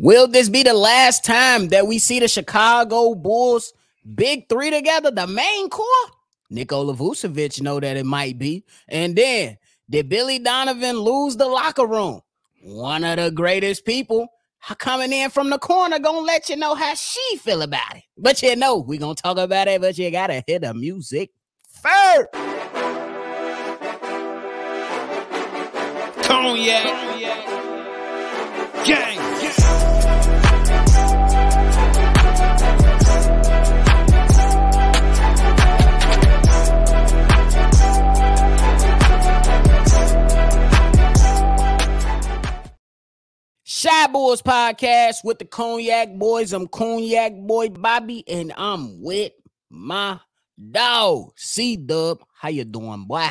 Will this be the last time that we see the Chicago Bulls big three together, the main core? Nikola Vucevic know that it might be. And then did Billy Donovan lose the locker room? One of the greatest people coming in from the corner gonna let you know how she feel about it. But you know, we gonna talk about it, but you gotta hear the music first. Cognac. Gang. Boys podcast with the Cognac Boys. I'm Cognac Boy Bobby, and I'm with my dog C Dub. How you doing, boy?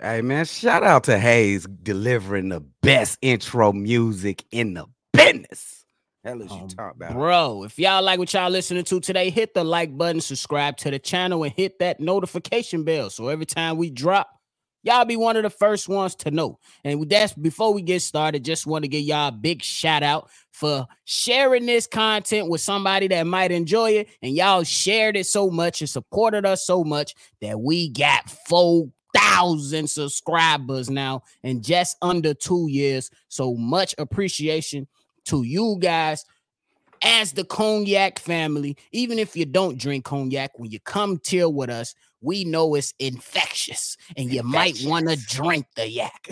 Hey man, shout out to Hayes delivering the best intro music in the business. Hell is you Um, talk about? Bro, if y'all like what y'all listening to today, hit the like button, subscribe to the channel, and hit that notification bell. So every time we drop, y'all be one of the first ones to know. And that's before we get started, just want to give y'all a big shout out for sharing this content with somebody that might enjoy it. And y'all shared it so much and supported us so much that we got 4,000 subscribers now in just under two years. So much appreciation to you guys as the cognac family, even if you don't drink cognac, when you come chill with us, we know it's infectious and you might want to drink the yak.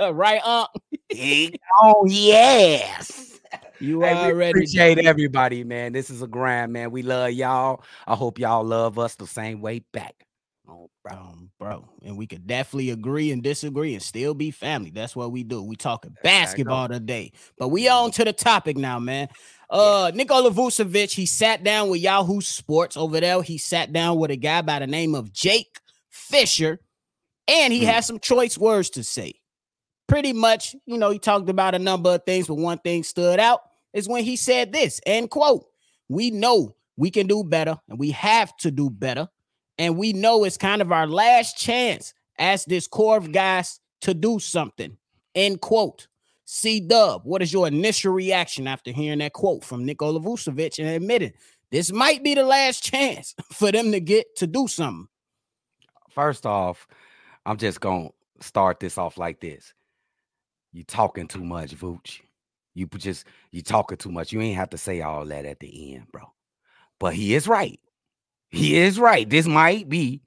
right, Unc? oh yes. You Hey, already appreciate everybody, man. This is a grind, man. We love y'all. I hope y'all love us the same way back. Oh, bro. Um, bro, and we could definitely agree and disagree and still be family. That's what we do. We talking basketball today, but we on to the topic now, man. Uh, Nikola Vucevic, he sat down with Yahoo Sports over there. He sat down with a guy by the name of Jake Fisher, and he Mm. had some choice words to say. Pretty much, you know, he talked about a number of things, but one thing stood out is when he said this, end quote, we know we can do better and we have to do better. And we know it's kind of our last chance as this core of guys to do something. End quote. C Dub, what is your initial reaction after hearing that quote from Nikola Vucevic and admitting this might be the last chance for them to get to do something? First off, I'm just gonna start this off like this. You talking too much, Vooch. You just you talking too much. You ain't have to say all that at the end, bro. But he is right. He is right. This might be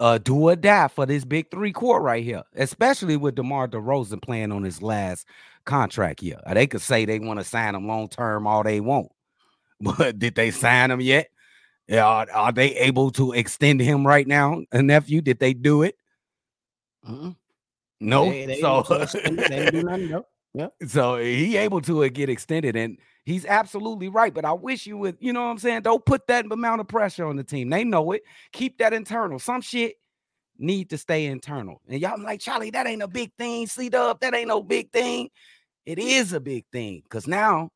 uh do or die for this big three core right here, especially with DeMar DeRozan playing on his last contract here. Uh, They could say they want to sign him long term all they want, but did they sign him yet? Yeah, Are, are they able to extend him right now? A nephew, did they do it? Mhm. No. They- they so, ain't touched him. They ain't do nothing, no. so he able to uh, get extended, and he's absolutely right. But I wish you would, you know what I'm saying? Don't put that amount of pressure on the team. They know it. Keep that internal. Some shit need to stay internal. And y'all like Charlie, that ain't a big thing. See up, that ain't no big thing. It is a big thing because now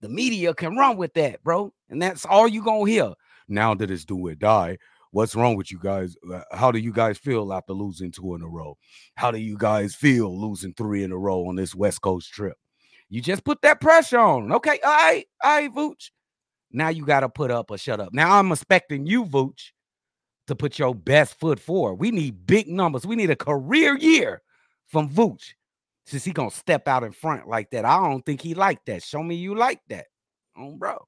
the media can run with that, bro. And that's all you gonna hear. Now that it's do or die. What's wrong with you guys? Uh, How do you guys feel after losing two in a row? How do you guys feel losing three in a row on this West Coast trip? You just put that pressure on. Okay, all right, all right, Vooch. Now you got to put up or shut up. Now I'm expecting you, Vooch, to put your best foot forward. We need big numbers. We need a career year from Vooch. Since he gonna step out in front like that, I don't think he like that. Show me you like that, oh, bro.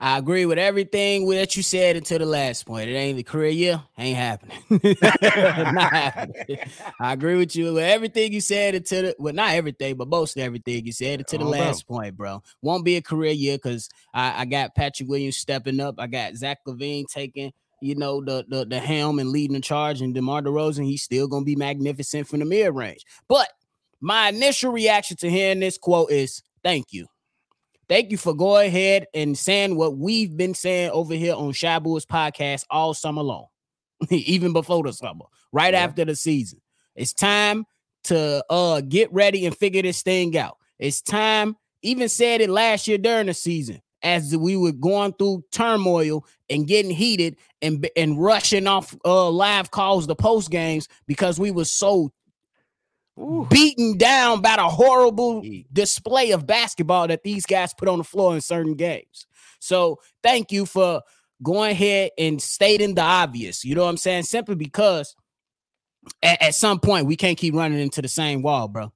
I agree with everything that you said until the last point. It ain't the career year, ain't happening. not happening. I agree with you with everything you said until the well, not everything, but most everything you said until the Oh, bro. last point, bro. Won't be a career year because I, I got Patrick Williams stepping up. I got Zach LaVine taking, you know, the the, the helm and leading the charge, and DeMar DeRozan, he's still gonna be magnificent from the mid range. But my initial reaction to hearing this quote is thank you. Thank you for going ahead and saying what we've been saying over here on Shabu's podcast all summer long, even before the summer, right Yeah. after the season. It's time to uh get ready and figure this thing out. It's time, even said it last year during the season, as we were going through turmoil and getting heated and and rushing off uh live calls the post games because we were so Ooh. beaten down by the horrible display of basketball that these guys put on the floor in certain games. So thank you for going ahead and stating the obvious. You know what I'm saying? Simply because at, at some point we can't keep running into the same wall, bro.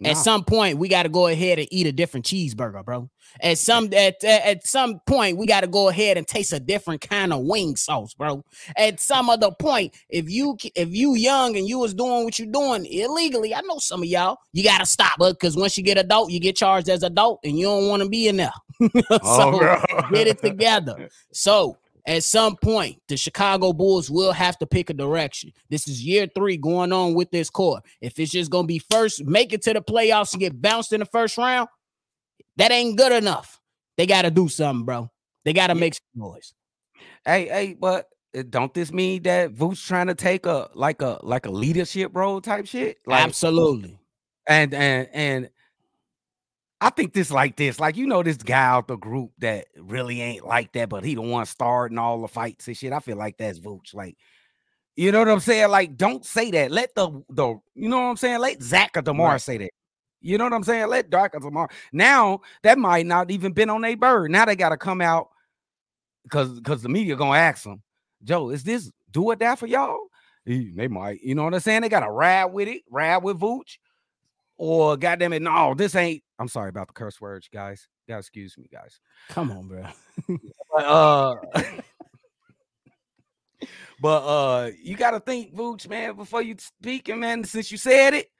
Nah. At some point, we got to go ahead and eat a different cheeseburger, bro. At some at, at some point, we got to go ahead and taste a different kind of wing sauce, bro. At some other point, if you if you young and you was doing what you're doing illegally, I know some of y'all, you got to stop it because once you get adult, you get charged as adult, and you don't want to be in there. Oh, so Oh, get it together. So at some point, the Chicago Bulls will have to pick a direction. This is year three going on with this core. If it's just gonna be first, make it to the playoffs and get bounced in the first round, that ain't good enough. They gotta do something, bro. They gotta Yeah. make some noise. Hey, hey, but uh, don't this mean that Vooch trying to take a like a like a leadership role type shit? Like Absolutely. and and and I think this like this, like you know, this guy out the group that really ain't like that, but he the one starting all the fights and shit. I feel like that's Vooch. Like, you know what I'm saying? Like, don't say that. Let the the you know what I'm saying? Let Zach or Demar Right. say that. You know what I'm saying? Let Dark or Demar. Now that might not even been on a bird. Now they got to come out because because the media gonna ask them, Joe, is this do or die for y'all? They might, you know what I'm saying? They got to ride with it, ride with Vooch, or goddamn it, no, this ain't. I'm sorry about the curse words, guys. You gotta excuse me, guys. Come on, bro. But, uh, but uh, you gotta think, Vooch, man, before you speaking, man. Since you said it,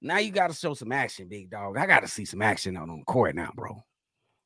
now you gotta show some action, big dog. I gotta see some action out on the court now, bro.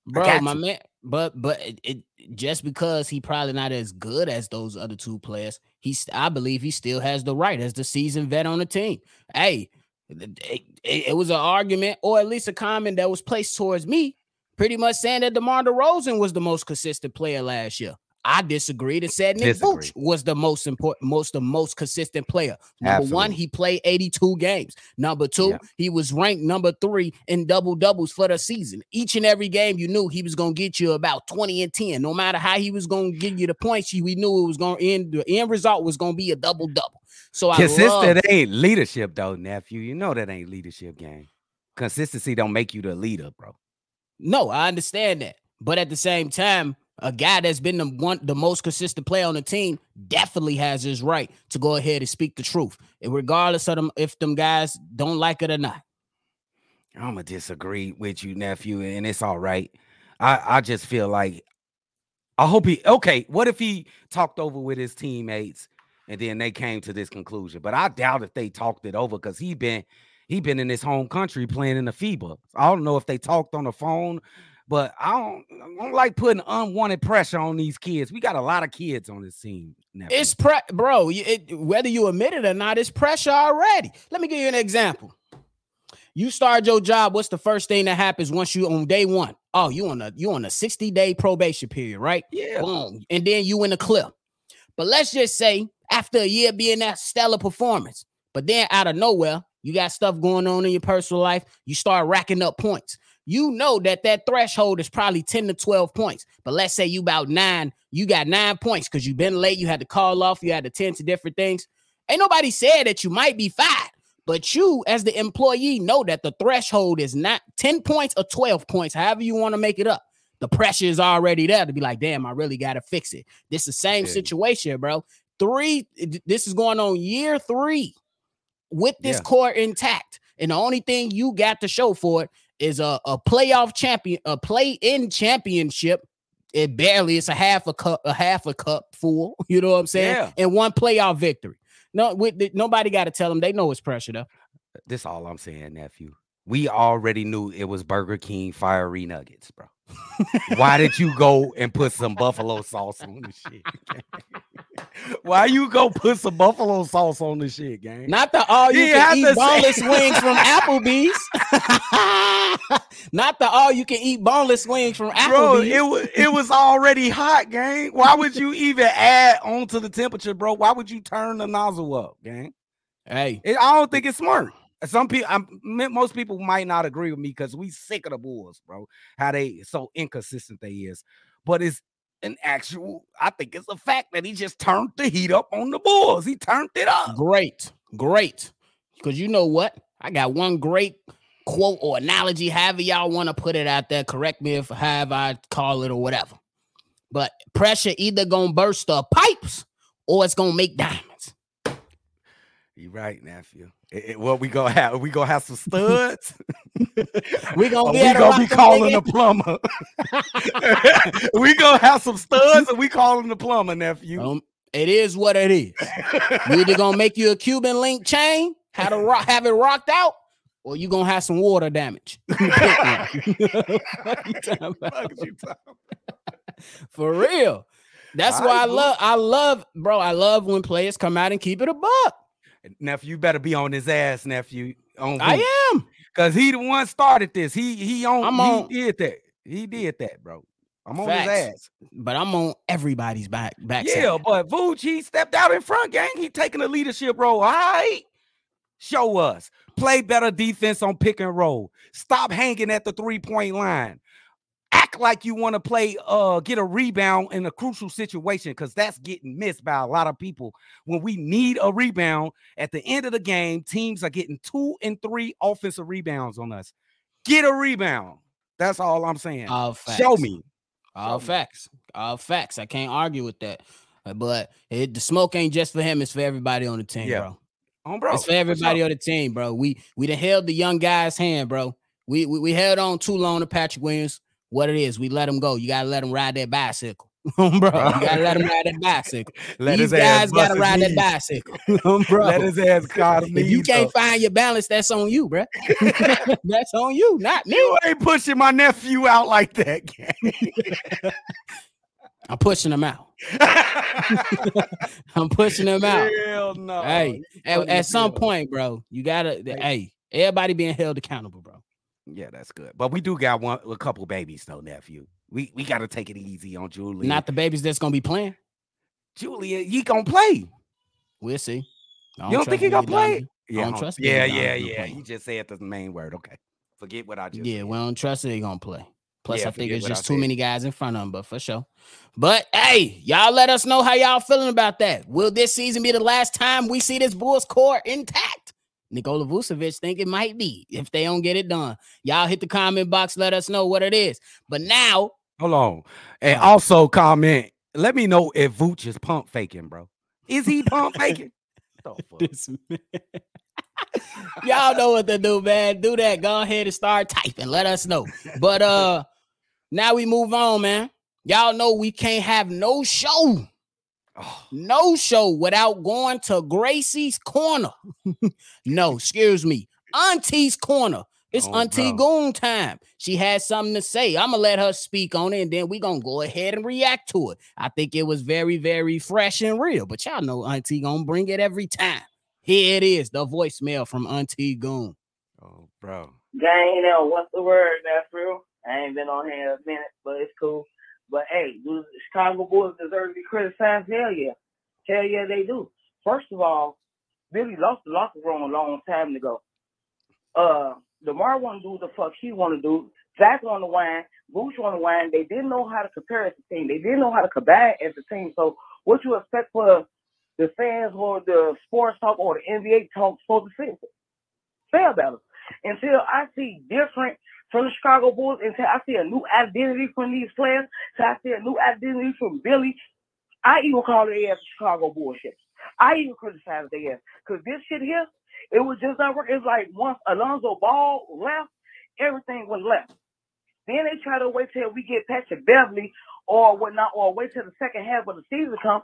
Bro, my you. man, but but it, it just because he probably not as good as those other two players, he's I believe he still has the right as the seasoned vet on the team. Hey, it, it- it was an argument or at least a comment that was placed towards me, pretty much saying that DeMar DeRozan was the most consistent player last year. I disagreed and said Nick Vooch was the most important, most the most consistent player. Number one, he played 82 games. Number two, Yeah. he was ranked number three in double doubles for the season. Each and every game, you knew he was gonna get you about 20 and 10. No matter how he was gonna give you the points, you we knew it was gonna end. The end result was gonna be a double double. So I Consistent ain't leadership though, nephew. You know that ain't leadership game. Consistency don't make you the leader, bro. no, I understand that, but at the same time. A guy that's been the one, the most consistent player on the team, definitely has his right to go ahead and speak the truth, regardless of them if them guys don't like it or not. I'm gonna disagree with you, nephew, and it's all right. I I just feel like I hope he okay. What if he talked over with his teammates and then they came to this conclusion? But I doubt if they talked it over because he been he been in his home country playing in the FIBA. I don't know if they talked on the phone, but I don't, I don't like putting unwanted pressure on these kids. We got a lot of kids on this team. Nephew. It's pre, bro. It, whether you admit it or not, it's pressure already. Let me give you an example. You start your job. What's the first thing that happens once you on day one? Oh, you on a you on a sixty day probation period, right? yeah. Boom, and then you in the clip. But let's just say after a year being that stellar performance, but then out of nowhere, you got stuff going on in your personal life. You start racking up points. You know that that threshold is probably 10 to 12 points. But let's say you about nine, you got nine points because you've been late, you had to call off, you had to tend to different things. Ain't nobody said that you might be fired, but you, as the employee, know that the threshold is not 10 points or 12 points, however you want to make it up. The pressure is already there to be like, damn, I really got to fix it. This is the same Yeah. situation, bro. Three, this is going on year three with this Yeah. core intact. And the only thing you got to show for it is a, a playoff champion, a play-in championship. It barely, it's a half a cup, a half a cup full. You know what I'm saying? Yeah. And one playoff victory. No, with the, nobody got to tell them. They know it's pressure though. This all I'm saying, nephew. We already knew it was Burger King fiery nuggets, bro. Why did you go and put some buffalo sauce on the shit? Why you go put some buffalo sauce on the shit, gang? Not the all you can eat say- boneless wings from Applebee's. Not the all you can eat boneless wings from Bro, Applebee's. it was it was already hot, gang. Why would you even add on to the temperature, bro? Why would you turn the nozzle up, gang? hey, It, I don't think it's smart. Some people, um, I'm, most people might not agree with me because we sick of the Bulls, bro. How they so inconsistent they is, but it's an actual. I think it's a fact that he just turned the heat up on the Bulls. He turned it up. great, great. Because you know what? I got one great quote or analogy, however y'all want to put it out there. Correct me if have I call it or whatever. But pressure either gonna burst the pipes or it's gonna make diamonds. You right, nephew. It, it, what we gonna have? We gonna have some studs. we gonna be, we gonna be calling the plumber. we gonna have some studs, and we calling the plumber, nephew. Um, it is what it is. we either gonna make you a Cuban link chain, have to rock, have it rocked out, or you gonna have some water damage. For real. That's why I love, I love, bro. I love when players come out and keep it a buck nephew, you better be on his ass, nephew. On I am, cause he the one started this. He he on, I'm on he did that. He did that, bro. I'm on Facts. his ass. But I'm on everybody's back back. Yeah, but Vooch, he stepped out in front, gang. He taking a leadership role. All right. Show us. Play better defense on pick and roll. Stop hanging at the three-point line act like you want to play uh get a rebound in a crucial situation because that's getting missed by a lot of people. When we need a rebound at the end of the game teams are getting two and three offensive rebounds on us. Get a rebound. That's all i'm saying. All facts. show me all show facts. Me. all facts. I can't argue with that. Uh, but it, the smoke ain't just for him it's for everybody on the team yeah. bro. On bro. It's for everybody on the team bro. We we done held the young guy's hand bro. We, we, we held on too long to Patrick Williams what it is. We let him go. You gotta let him ride that bicycle. bro, you gotta let him ride that bicycle. let These guys gotta ride that bicycle. bro. Let his ass him. If you can't find your balance, that's on you, bro. that's on you, not me. You ain't pushing my nephew out like that. I'm pushing him out. I'm pushing him out. Hell no. Hey, at, at some point, bro, you gotta. Hey, everybody being held accountable, bro. Yeah, that's good. But we do got one a couple babies though, nephew. We we got to take it easy on Julian. Not the babies that's gonna be playing. Julian, he gonna play. We'll see. Don't you don't think he gonna play? Yeah, don't trust yeah, yeah, yeah. He just said the main word. Okay, forget what I just. Yeah, said. we don't trust it. He gonna play. Plus, yeah, I think it's just too many guys in front of him, but for sure. But hey, y'all let us know how y'all feeling about that. Will this season be the last time we see this Bulls core intact? Nikola Vucevic think it might be if they don't get it done. Y'all hit the comment box, let us know what it is. But now, hold on, and also comment. Let me know if Vooch is pump faking, bro. Is he pump faking? Y'all know what to do, man. Do that. Go ahead and start typing. Let us know. But uh now we move on, man. Y'all know we can't have no show no show without going to Gracie's corner. no, excuse me, Auntie's corner. It's oh, Auntie bro. Goon time. She has something to say. I'm gonna let her speak on it, and then we gonna go ahead and react to it. I think it was very, very fresh and real. But y'all know Auntie gonna bring it every time. Here it is, the voicemail from Auntie Goon. Oh, bro. Gang, you know what's the word? That's real. I ain't been on here a minute, but it's cool. But hey, do the Chicago Bulls deserve to be criticized? Hell yeah. Hell yeah, they do. First of all, Billy lost the locker room a long time ago. Uh, DeMar want to do the fuck he want to do. Zach on the wine, Booch on the wine. They didn't know how to compare as a team. They didn't know how to combat as a team. So what you expect for the fans or the sports talk or the NBA talk supposed to say? About it. Until I see different from the Chicago Bulls until I see a new identity from these players, until I see a new identity from Billy. I even call the ass Chicago bullshit. I even criticize the ass. Because this shit here, it was just not working. It's like once Alonzo Ball left, everything was left. Then they try to wait till we get Patrick Beverley or whatnot, or wait till the second half of the season come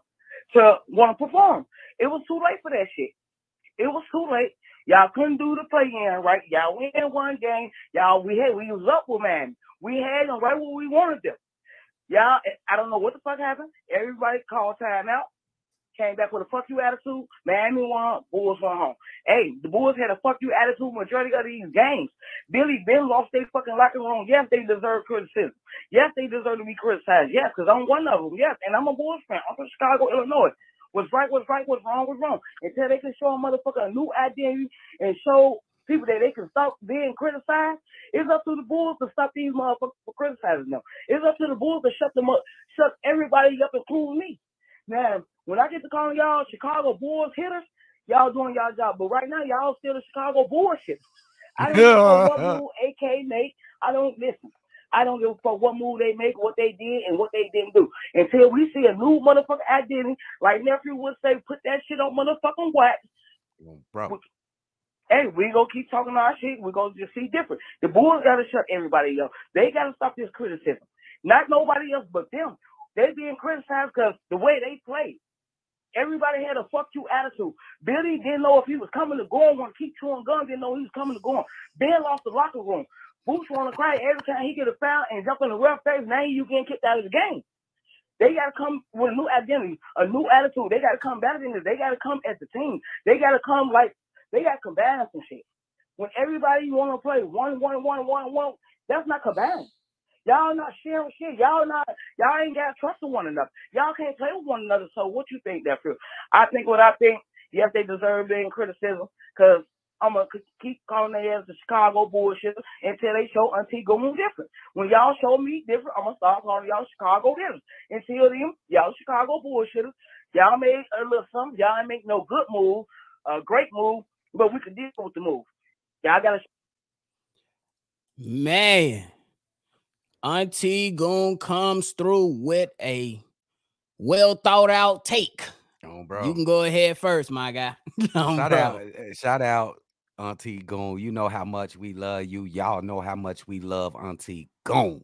to want to perform. It was too late for that shit. It was too late. Y'all couldn't do the play in, right? Y'all win one game. Y'all, we had, we was up with man. We had them right where we wanted them. Y'all, eh, I don't know what the fuck happened. Everybody called timeout. Came back with a fuck you attitude. Miami won, Bulls went home. Hey, the Bulls had a fuck you attitude majority of these games. Billy Ben lost their fucking locker room. Yes, they deserve criticism. Yes, they deserve to be criticized. Yes, because I'm one of them. Yes, and I'm a Bulls fan. I'm from Chicago, Illinois. What's right was right, what's wrong was wrong. Until they can show a motherfucker a new identity and show people that they can stop being criticized, it's up to the Bulls to stop these motherfuckers from criticizing them. It's up to the Bulls to shut them up, shut everybody up, including me. Now, when I get to calling y'all Chicago Bulls hitters, Y'all doing y'all job. But right now, y'all still the Chicago bullshit. I don't know what move AK make. I don't listen. I don't give a fuck what move they make, what they did, and what they didn't do. Until we see a new motherfucker identity, like nephew would say, put that shit on motherfucking wax. Bro. Hey, we gonna keep talking our shit. We're gonna just see different. The Bulls gotta shut everybody up. They gotta stop this criticism. Not nobody else but them. They being criticized because the way they play. Everybody had a fuck you attitude. Billy didn't know if he was coming to go on, want to keep chewing gum, didn't know he was coming to go on. Ben lost the locker room. Boots want to cry every time he get a foul and jump in the ref face. Now you getting kicked out of the game. They gotta come with a new identity, a new attitude. They gotta come better than this. They gotta come as a team. They gotta come like they got combatants and shit. When everybody want to play one, one, one, one, one, that's not combating. Y'all not sharing shit. Y'all not. Y'all ain't got trust in one another. Y'all can't play with one another. So what you think that for? I think what I think. Yes, they deserve being criticism because I'm gonna keep calling their ass the Chicago bullshit until they show Antigua different. When y'all show me different, I'm gonna start calling y'all Chicago hitters. Until then, y'all Chicago bullshitters. Y'all made a little something. Y'all ain't make no good move, a great move, but we can deal with the move. Y'all gotta. Man, Auntie Goon comes through with a well thought out take. Oh, bro. You can go ahead first, my guy. Oh, shout bro. out, uh, shout out, Auntie Goon. You know how much we love you. Y'all know how much we love Auntie Goon.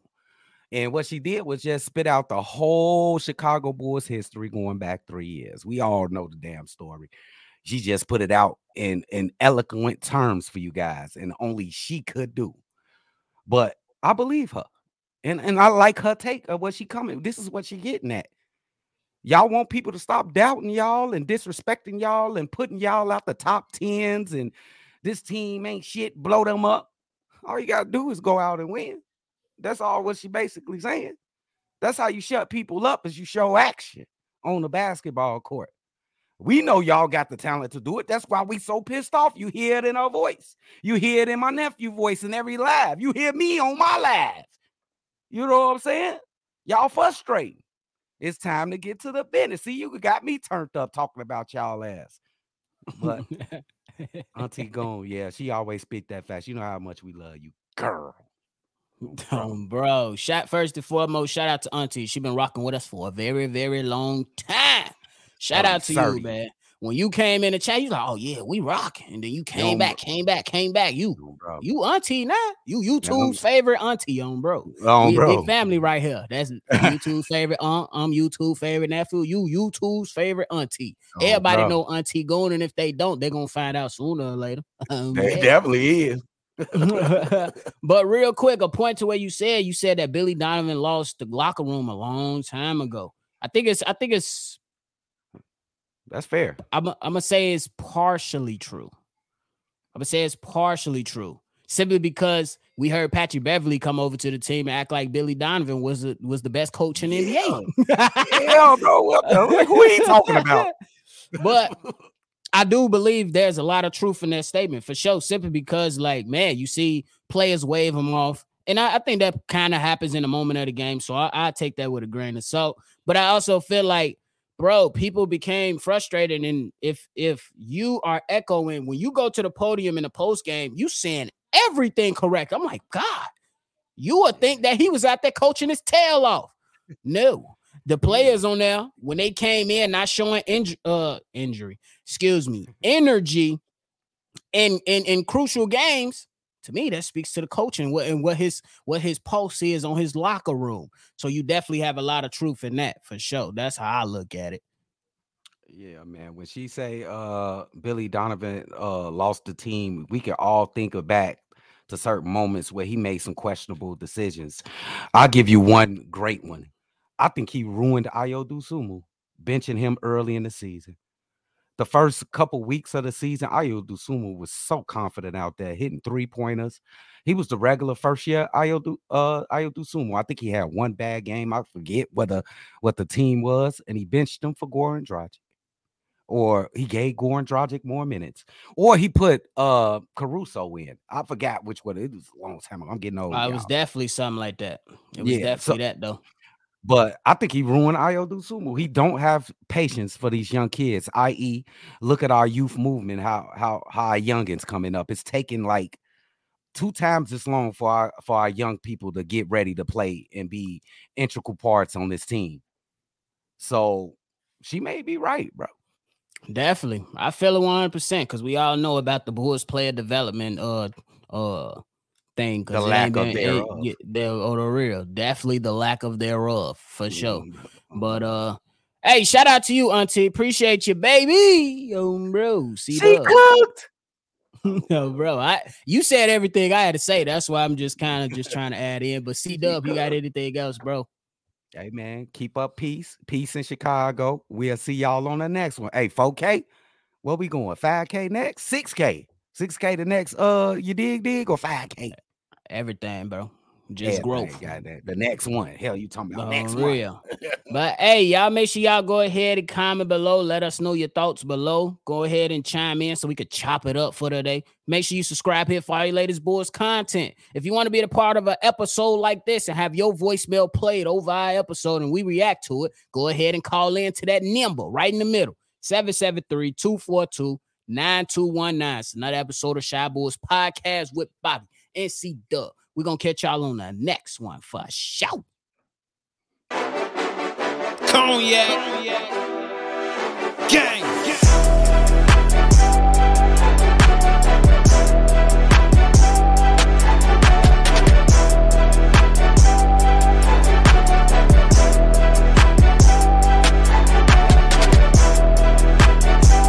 And what she did was just spit out the whole Chicago Bulls history going back three years. We all know the damn story. She just put it out in in eloquent terms for you guys, and only she could do. But I believe her, and and I like her take of what she coming. This is what she getting at. Y'all want people to stop doubting y'all and disrespecting y'all and putting y'all out the top tens and this team ain't shit, blow them up. All you gotta do is go out and win. That's all what she basically saying. That's how you shut people up is you show action on the basketball court. We know y'all got the talent to do it. That's why we so pissed off. You hear it in our voice. You hear it in my nephew voice in every live. You hear me on my live. You know what I'm saying? Y'all frustrating. It's time to get to the business. See, you got me turned up talking about y'all ass. But Auntie Goon, yeah, she always spit that fast. You know how much we love you, girl. Um, bro, shout first and foremost, shout out to Auntie. She been rocking with us for a very, very long time. Shout Oh, out to sorry. you, man. When you came in the chat, you like, oh yeah, we rocking. And then you came back, came back, came back. You, Oh, you auntie now. You I'm- YouTube's favorite auntie on bro. Oh, we, bro. we family right here. That's YouTube favorite aunt. I'm YouTube favorite nephew. You YouTube's favorite auntie. Oh, Everybody bro. know auntie going, and if they don't, they're gonna find out sooner or later. Um, It yeah. definitely is. but real quick, a point to where you said you said that Billy Donovan lost the locker room a long time ago. I think it's I think it's That's fair. I'm I'm gonna say it's partially true. I'm gonna say it's partially true. Simply because we heard Patrick Beverley come over to the team and act like Billy Donovan was the, was the best coach in the NBA. Hell no. What the, like, who are you talking about? but I do believe there's a lot of truth in that statement for sure. Simply because, like, man, you see players wave them off, and I, I think that kind of happens in the moment of the game. So I, I take that with a grain of salt. But I also feel like, bro, people became frustrated, and if if you are echoing when you go to the podium in the post game, you saying everything correct. I'm like, God, you would think that he was out there coaching his tail off. No, the players on there when they came in not showing inj- uh injury, excuse me, energy in in in crucial games. To me, that speaks to the coaching and what and what his what his pulse is on his locker room. So you definitely have a lot of truth in that for sure. That's how I look at it. Yeah, man. When she say uh Billy Donovan uh lost the team, we can all think of back to certain moments where he made some questionable decisions. I'll give you one great one. I think he ruined Ayo Dosunmu, benching him early in the season. The first couple weeks of the season, Ayo Dosunmu was so confident out there, hitting three pointers. He was the regular first year Ayo Du- uh Ayo Dosunmu. I think he had one bad game. I forget whether what the team was, and he benched him for Goran Dragic or he gave Goran Dragic more minutes, or he put uh Caruso in. I forgot which one. It was a long time ago. I'm getting old. Uh, it was definitely something like that. It was Yeah, so- definitely that though. But I think he ruined Ayo Dosunmu. He don't have patience for these young kids. I.e., look at our youth movement, how how how our youngins coming up. It's taking like two times as long for our for our young people to get ready to play and be integral parts on this team. So she may be right, bro. Definitely. I feel it 100 percent because we all know about the Bulls player development uh uh thing. The lack of been, thereof. It, yeah, or the real. Definitely the lack of thereof for sure. Mm-hmm. But uh hey, shout out to you, Auntie. Appreciate you, baby. Yo, bro. See she Dub. cooked. no, bro. I you said everything I had to say. That's why I'm just kind of just trying to add in. But C Dub, you got anything else, bro? Hey man, keep up peace. Peace in Chicago. We'll see y'all on the next one. Hey, 4K. Where we going? 5K next? 6K. 6K the next uh you dig dig or 5K? Everything, bro. Just growth. man, goddamn. The next one. Hell, you talking about next one. real. but hey, y'all make sure y'all go ahead and comment below. Let us know your thoughts below. Go ahead and chime in so we could chop it up for today. Make sure you subscribe here for all your latest boys content. If you want to be a part of an episode like this and have your voicemail played over our episode and we react to it, go ahead and call in to that number right in the middle 773 242 9219. It's another episode of Shy Boys Podcast with Bobby NC Dub. We're gonna catch y'all on the next one for show. Cognac. Gang.